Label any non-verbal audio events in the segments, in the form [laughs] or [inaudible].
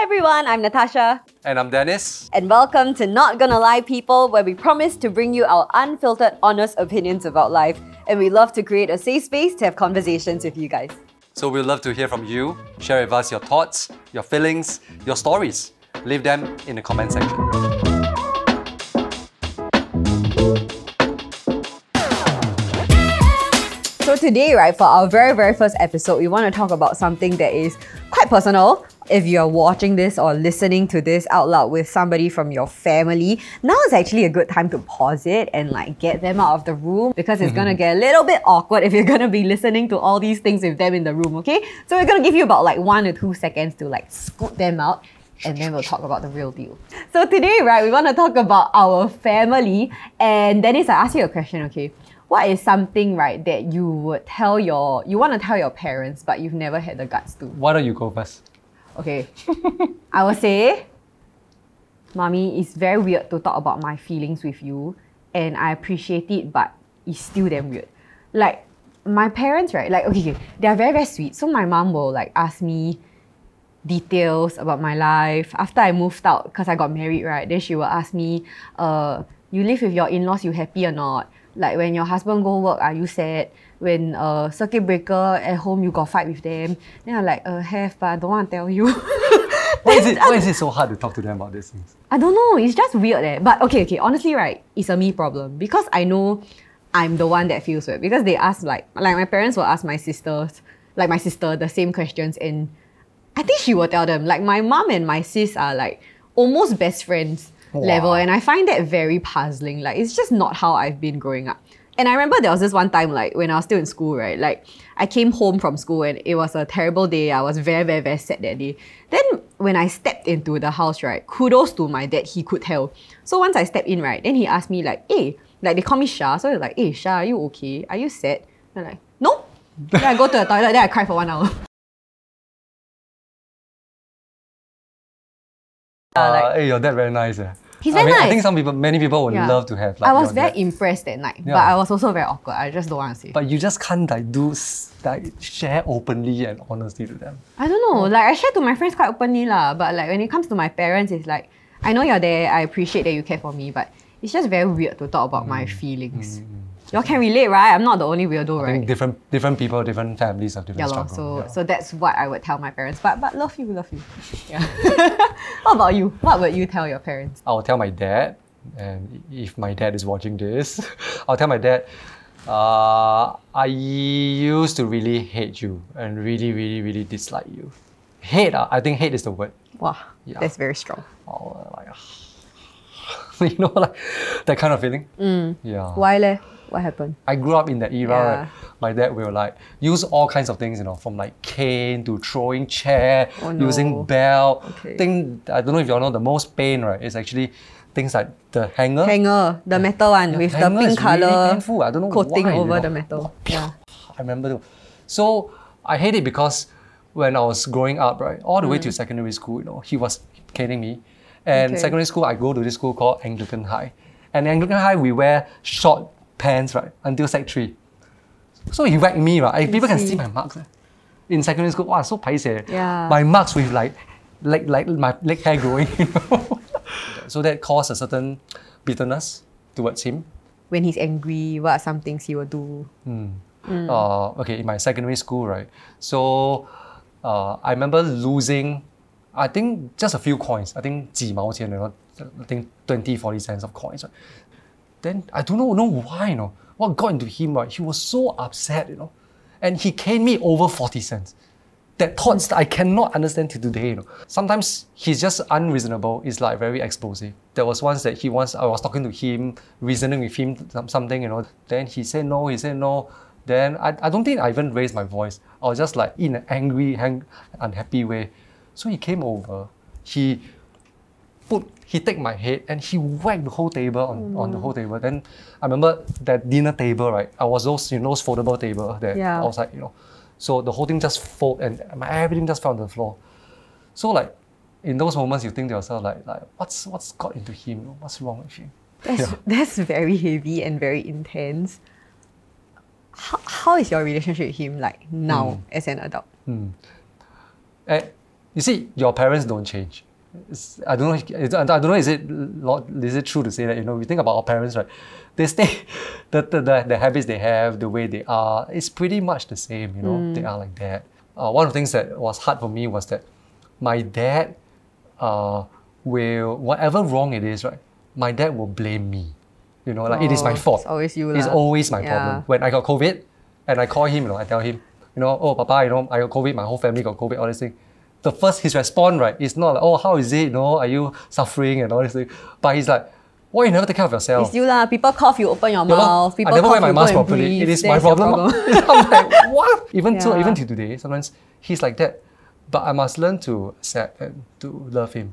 Hi everyone, I'm Natasha. And I'm Dennis. And welcome to Not Gonna Lie People, where we promise to bring you our unfiltered, honest opinions about life. And we love to create a safe space to have conversations with you guys. So we'd love to hear from you. Share with us your thoughts, your feelings, your stories. Leave them in the comment section. So today, right, for our very, very first episode, we want to talk about something that is quite personal. If you're watching this or listening to this out loud with somebody from your family, now is actually a good time to pause it and like get them out of the room because it's gonna mm-hmm. get a little bit awkward if you're gonna be listening to all these things with them in the room, okay? So we're gonna give you about like one or two seconds to like scoot them out and then we'll talk about the real deal. So today, right, we want to talk about our family. And Dennis, I ask you a question, okay? What is something, right, that you would tell your, you want to tell your parents, but you've never had the guts to? Why don't you go first? Okay. [laughs] I will say, Mommy, it's very weird to talk about my feelings with you, and I appreciate it, but it's still damn weird. Like, my parents, right? Like, okay, they are very, very sweet. So my mom will like ask me details about my life. After I moved out, because I got married, right? Then she will ask me, uh, you live with your in-laws, you happy or not? Like when your husband go work, are you sad? When uh circuit breaker at home you got fight with them? Then I'm like, uh have, but I don't want to tell you. [laughs] Why is, it, why is it so hard to talk to them about these things? I don't know. It's just weird, eh. But okay, okay. Honestly, right, it's a me problem because I know I'm the one that feels weird because they ask like like my parents will ask my sisters like my sister the same questions and I think she will tell them like my mom and my sis are like almost best friends level and I find that very puzzling. Like it's just not how I've been growing up. And I remember there was this one time, like when I was still in school, right? Like I came home from school and it was a terrible day. I was very, very, very sad that day. Then when I stepped into the house, right, kudos to my dad, he could tell. So once I stepped in, right, then he asked me like, hey, like they call me Shah. So he's like, hey Shah, are you okay? Are you sad? I'm like, no. then I go to the toilet, then I cry for one hour. [laughs] Uh, like- hey, your dad very nice. Eh? He's I very mean, I think some people, many people would Yeah. love to have. Like, I was very dad. impressed that night, but I was also very awkward. I just don't want to say. But you just can't like do like share openly and honestly to them. I don't know. Like I share to my friends quite openly lah, but like when it comes to my parents, it's like I know you're there. I appreciate that you care for me, but it's just very weird to talk about my mm. feelings. Mm. Y'all can relate, right? I'm not the only weirdo, right? different different people, different families have different lor. struggles. So yeah. so that's what I would tell my parents. But but love you, love you. Yeah. [laughs] How about you? What would you tell your parents? I'll tell my dad, and if my dad is watching this, [laughs] I'll tell my dad, uh, I used to really hate you and really, really, really dislike you. Hate, uh, I think hate is the word. Wow, Yeah. that's very strong. Oh, like, [laughs] you know, like that kind of feeling. Yeah. Why leh? What happened? I grew up in that era. Yeah. Right? My dad will like use all kinds of things, you know, from like cane to throwing chair, Oh, no. using belt. Okay. Thing I don't know if you all know the most pain, right? Is actually things like the hanger. Hanger, the metal one with the pink is really color. I don't know coating why, you over know. the metal. Yeah. I remember. too. So I hate it because when I was growing up, right, all the way to secondary school, you know, he was caning me. And Mm. Okay. secondary school, I go to this school called Anglican High. And Anglican High, we wear short pants, right, until sec three. So he whacked me, right? People can see. see my marks. eh. In secondary school, wow, so paise. Yeah. My marks with like, like, like my leg hair growing. [laughs] You know? so that caused a certain bitterness towards him. When he's angry, what are some things he will do? uh, okay, in my secondary school, right? So uh, I remember losing, I think just a few coins. I think 几毛钱, you know, I think 20, 40 cents of coins. Right? Then I don't know, know why, you know, what got into him, right? He was so upset, you know, and he caned me over 40 cents. That thoughts that I cannot understand till today, you know. Sometimes he's just unreasonable. It's like very explosive. There was once that he once I was talking to him, reasoning with him something, you know. Then he said no, he said no. Then I, I don't think I even raised my voice. I was just like in an angry, hang, unhappy way. So he came over. He put he take my head and he whacked the whole table on, on the whole table. Then I remember that dinner table, right? I was those you know those foldable table that Yeah. like you know. So the whole thing just fold and my, everything just fell on the floor. So like in those moments you think to yourself like like what's what's got into him? What's wrong with him? That's, Yeah. that's very heavy and very intense. How, how is your relationship with him like now Hmm. as an adult? Eh, you see, your parents don't change. I don't know. is- I don't know. Is it is it true to say that you know? We think about our parents, right? [laughs] They stay, [laughs] the, the, the, the habits they have, the way they are, it's pretty much the same. You know, they are like that. Uh, one of the things that was hard for me was that my dad, uh, will whatever wrong it is, right? My dad will blame me. You know, like it is my Oh, fault. it's always you It's lah. always my Yeah. problem. When I got COVID, and I call him, you know, I tell him, you know, oh, Papa, you know, I got COVID, my whole family got COVID, all this thing. The first, his response, right, is not like, oh, how is it, you know, are you suffering and all this thing. But he's like, why you never take care of yourself? It's you lah. People cough, you open your Yeah, mouth. People I never cough, wear my mask properly. breathe. It is That's my problem. problem. [laughs] I'm like, what? Even so, even to today, sometimes he's like that. But I must learn to accept and to love him.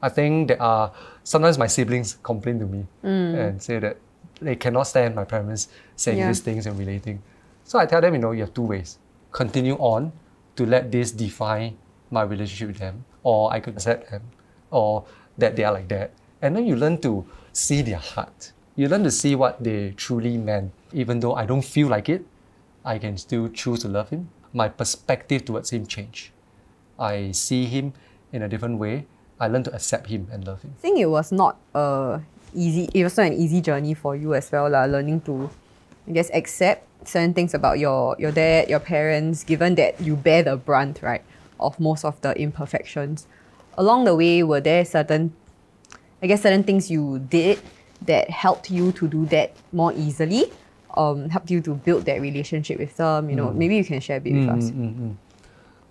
I think there are sometimes my siblings complain to me mm. and say that they cannot stand my parents saying Yeah. these things and relating. So I tell them, you know, you have two ways. Continue on to let this define my relationship with them, or I could accept them, or that they are like that. And then you learn to see their heart. You learn to see what they truly meant. Even though I don't feel like it, I can still choose to love him. My perspective towards him change. I see him in a different way. I learn to accept him and love him. I think it was not a easy. It was not an easy journey for you as well, lah. Learning to, I guess, accept certain things about your your dad, your parents. Given that you bear the brunt, right, of most of the imperfections. Along the way, were there certain, I guess, certain things you did that helped you to do that more easily? Um, helped you to build that relationship with them. You know, mm. maybe you can share a bit with mm, us.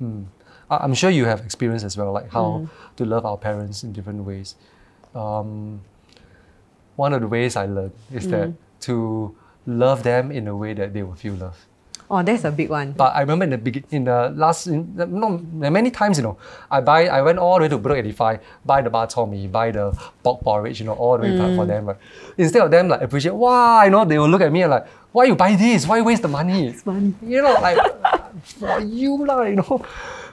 Mm, I- I'm sure you have experience as well, like how to love our parents in different ways. Um, one of the ways I learned is that to love them in a way that they will feel love. Oh, that's a big one. But I remember in the begin, in the last, in, the- no, many times, you know, I buy, I went all the way to Bedok 85, buy the bar me, buy the pork porridge, you know, all the way back for mm. them. Right? Instead of them like appreciate, wow, you know, they will look at me and like, why you buy this? Why waste the money? It's money. You know, like [laughs] for you lah, you know.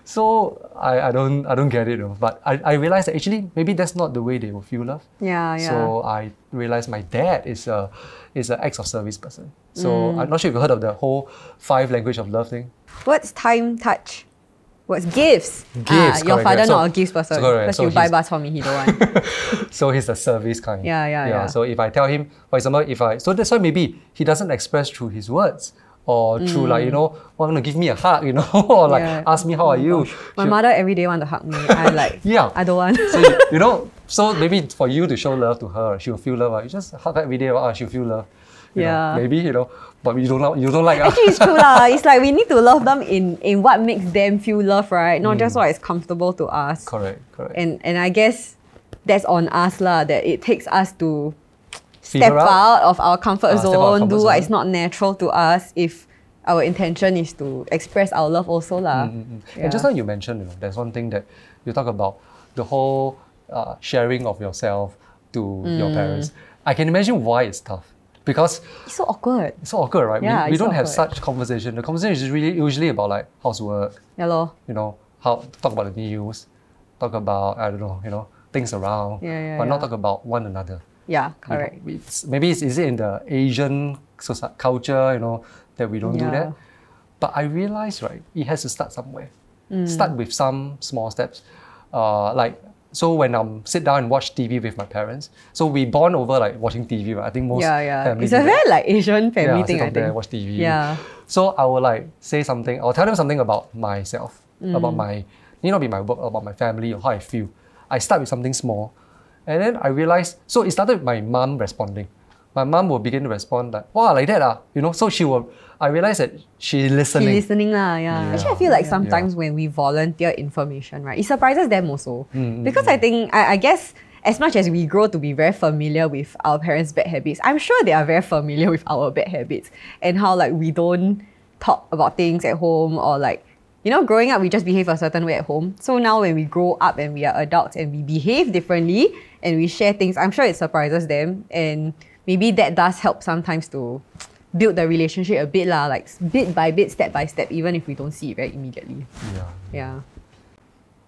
So I, I don't I don't get it, but I, I realized that actually maybe that's not the way they will feel love. Yeah, yeah. So I realized my dad is a is an acts of service person. So Mm. I'm not sure if you heard of the whole five language of love thing. What's time touch? What's gifts? Gifts, Ah, your correct, father correct. not So- a gifts person. correct, Because so you buy bus for me, he don't want. [laughs] so he's the service kind. Yeah, yeah, yeah. So if I tell him, for example, if I so that's why maybe he doesn't express through his words or through like you know want to give me a hug, you know, [laughs] or like Mm. Yeah. ask me how are you. My She'll- mother every day want to hug me. I [laughs] like. Yeah. I don't want. so you, you know, so maybe for you to show love to her, she'll feel love. ah. You just hug her every day, ah, she'll feel love. You know, Yeah. maybe you know, but you don't know, you don't like. ah. Actually, it's true lah. [laughs] It's like we need to love them in in what makes them feel love, right? Not just what is comfortable to us. correct, correct. And and I guess that's on us lah. That it takes us to step her out. of our comfort out zone, comfort do what is not natural to us. If our intention is to express our love also lah. Mm, Yeah. And just now you mentioned, you know, there's one thing that you talk about the whole uh, sharing of yourself to your Mm. parents. I can imagine why it's tough because It's so awkward. it's so awkward, right? Yeah, we we don't have such conversation. The conversation is really usually about like housework, Yeah lor. you know, how talk about the news, talk about I don't know, you know, things around, Yeah, yeah, but not talk about one another. Yeah, You know, correct. It's, maybe it's, is it in the Asian soci- culture, you know, that we don't do that. But I realize, right, it has to start somewhere. Mm. Start with some small steps. Uh, like, so when I'm sit down and watch TV with my parents, so we bond over like watching TV, right? I think most Yeah, yeah. families It's a very like Asian family yeah, thing, sit I think. watch TV. Yeah. So I will like say something, I'll tell them something about myself, Mm. about my, need not be my work, about my family or how I feel. I start with something small. And then I realized, so it started with my mom responding. My mom will begin to respond like, wow, like that ah, you know. So she will, I realized that she's She listening. listening lah, yeah. Actually, I feel like sometimes when we volunteer information, right, it surprises them also. Mm, because I think, I, I guess, as much as we grow to be very familiar with our parents' bad habits, I'm sure they are very familiar with our bad habits and how like we don't talk about things at home or like, you know, growing up we just behave a certain way at home. So now when we grow up and we are adults and we behave differently and we share things, I'm sure it surprises them and maybe that does help sometimes to build the relationship a bit lah, like bit by bit, step by step, even if we don't see it very immediately. yeah. Yeah.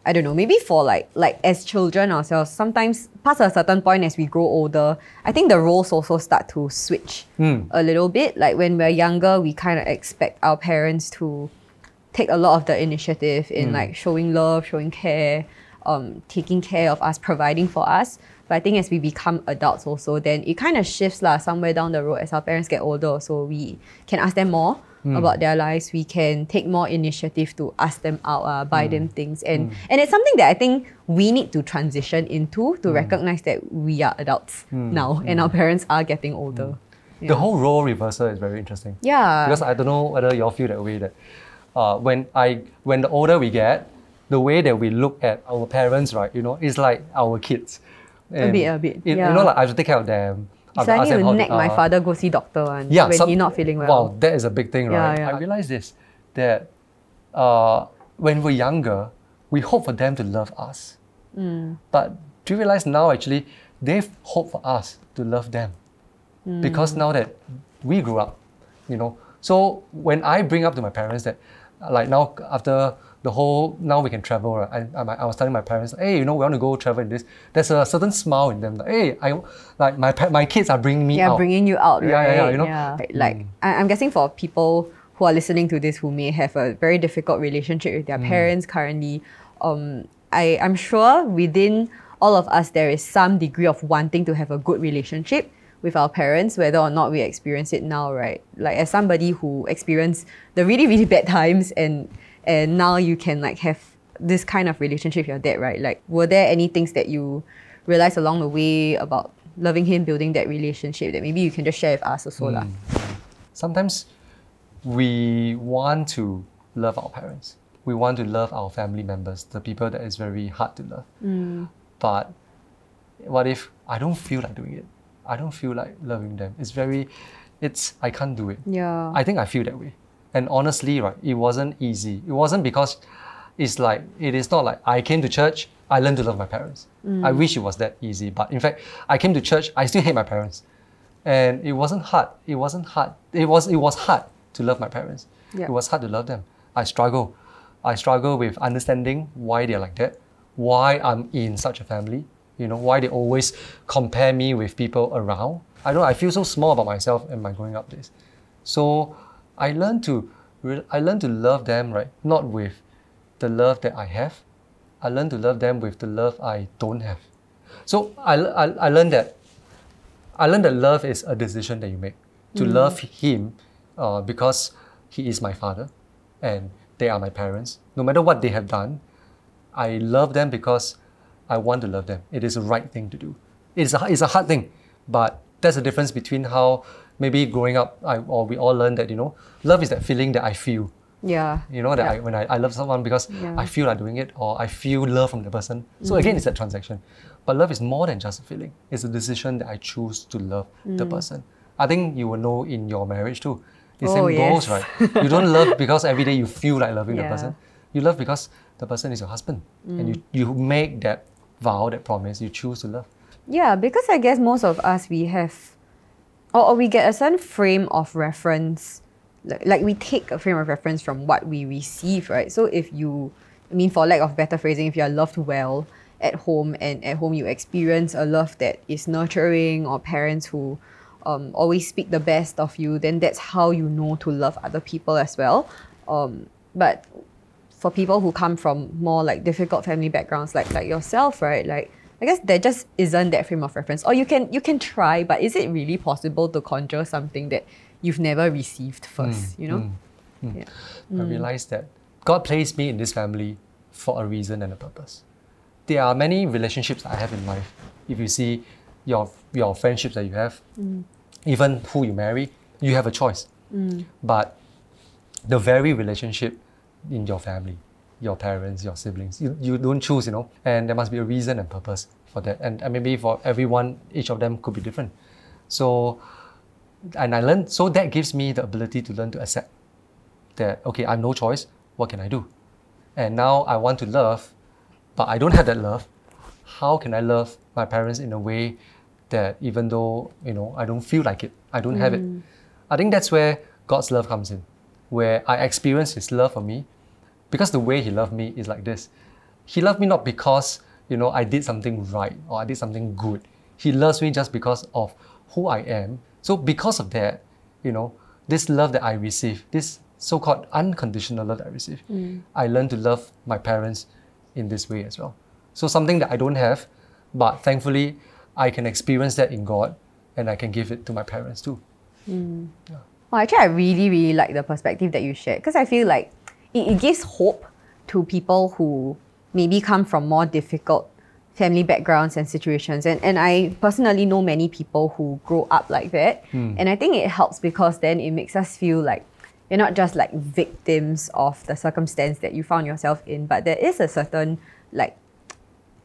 I don't know, maybe for like like as children ourselves, sometimes past a certain point as we grow older, I think the roles also start to switch Hmm. a little bit. Like when we're younger, we kind of expect our parents to take a lot of the initiative Mm. in like showing love, showing care, um, taking care of us, providing for us. But I think as we become adults also, then it kind of shifts lah somewhere down the road as our parents get older. So we can ask them more Mm. about their lives. We can take more initiative to ask them out, uh, Mm. buy them things. And and it's something that I think we need to transition into Mm. to recognize that we are adults now and our parents are getting older. The whole role reversal is very interesting. Yeah. Because I don't know whether you all feel that way that uh, when I when the older we get, the way that we look at our parents, right, you know, is like our kids. And bit, a bit, it- yeah. You know, like I have to take care of them. So to I need to nag my father go see doctor one Yeah, when some- he's not feeling well. Wow, that is a big thing, right? yeah. yeah. I realize this that uh, when we're younger, we hope for them to love us. Mm. But do you realize now actually they've hoped for us to love them? Because Mm. now that we grew up, you know. So when I bring up to my parents that like now after the whole now we can travel, right? I, I, I was telling my parents, hey, you know, we want to go travel in this. There's a certain smile in them. Like, hey, I like my my kids are bringing me yeah, out. bringing you out, Yeah, right? yeah, yeah, you know? Right, Like I, I'm guessing for people who are listening to this who may have a very difficult relationship with their parents currently, um, I, I'm sure within all of us there is some degree of wanting to have a good relationship with our parents, whether or not we experience it now, right? Like as somebody who experienced the really, really bad times and and now you can like have this kind of relationship with your dad, right? Like were there any things that you realized along the way about loving him, building that relationship that maybe you can just share with us also lah. Hmm. sometimes we want to love our parents. We want to love our family members, the people that is very hard to love. Hmm. But what if I don't feel like doing it? I don't feel like loving them. It's very, it's, I can't do it. Yeah. I think I feel that way. And honestly, right, it wasn't easy. It wasn't because it's like, it is not like I came to church, I learned to love my parents. Mm. I wish it was that easy. But in fact, I came to church, I still hate my parents. And it wasn't hard. It wasn't hard. It was, it was hard to love my parents. Yeah. It was hard to love them. I struggle. I struggle with understanding why they're like that, why I'm in such a family, you know, why they always compare me with people around. I don't I feel so small about myself in my growing up days. So I learned to I learned to love them, right? Not with the love that I have. I learned to love them with the love I don't have. So I, I, I learned that I learned that love is a decision that you make. To love him uh, because he is my father and they are my parents. No matter what they have done, I love them because I want to love them. It is the right thing to do. It's a, it's a hard thing, but that's the difference between how maybe growing up, I, or we all learn that, you know, love is that feeling that I feel. Yeah. You know, that Yeah. I, when I, I love someone because Yeah. I feel like doing it or I feel love from the person. So again, it's that transaction. But love is more than just a feeling. It's a decision that I choose to love the Mm. person. I think you will know in your marriage too. The Oh, same goes, yes. right? You don't love [laughs] because every day you feel like loving the Yeah. person. You love because the person is your husband. And Mm. you, you make that vow, that promise, you choose to love. Yeah, because I guess most of us we have, or, or we get a certain frame of reference, like, like we take a frame of reference from what we receive, right? So if you, I mean, for lack of better phrasing, if you are loved well at home and at home you experience a love that is nurturing or parents who um, always speak the best of you, then that's how you know to love other people as well. Um, but for people who come from more like difficult family backgrounds like like yourself right? Like i guess there just isn't that frame of reference. Or you can you can try but is it really possible to conjure something that you've never received first mm, you know? Mm, mm. yeah. I realized that God placed me in this family for a reason and a purpose. There are many relationships I have in life. If you see your your friendships that you have, even who you marry, you have a choice. But the very relationship in your family, your parents, your siblings, you, you don't choose, you know, and there must be a reason and purpose for that. And, and maybe for everyone, each of them could be different. So, and I learned, so that gives me the ability to learn to accept that okay, I have no choice. What can I do? And now I want to love, but I don't have that love. How can I love my parents in a way that even though you know I don't feel like it, I don't have it. Mm. I think that's where God's love comes in, where I experience His love for me, because the way He loved me is like this. He loved me not because you know I did something right or I did something good. He loves me just because of who I am. So because of that, you know, this love that I receive, this so-called unconditional love that I receive. Mm. I learned to love my parents in this way as well. So something that I don't have, but thankfully I can experience that in God and I can give it to my parents too. Mm. Yeah. Well, actually, I really, really like the perspective that you shared because I feel like it, it gives hope to people who maybe come from more difficult family backgrounds and situations. And, and I personally know many people who grow up like that. Hmm. And I think it helps because then it makes us feel like you're not just like victims of the circumstance that you found yourself in, but there is a certain like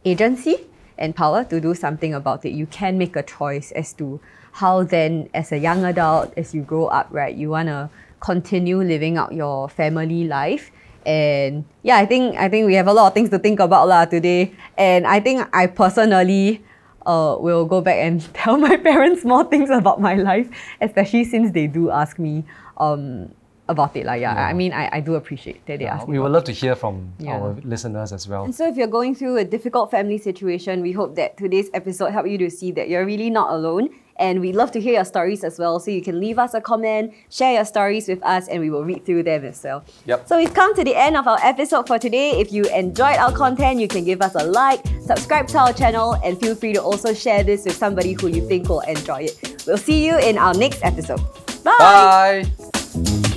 agency and power to do something about it. You can make a choice as to how then, as a young adult, as you grow up, right, you want to continue living out your family life. And yeah, I think I think we have a lot of things to think about lah today. And I think I personally uh, will go back and [laughs] tell my [laughs] parents more things about my life, especially since they do ask me um, about it. Like, yeah, I mean, I, I do appreciate that they ask we would love to hear from Yeah. our listeners as well. and so, if you're going through a difficult family situation, we hope that today's episode helped you to see that you're really not alone. And we'd love to hear your stories as well. So, you can leave us a comment, share your stories with us, and we will read through them as well. Yep. So, we've come to the end of our episode for today. If you enjoyed our content, you can give us a like, subscribe to our channel, and feel free to also share this with somebody who you think will enjoy it. We'll see you in our next episode. Bye. Bye.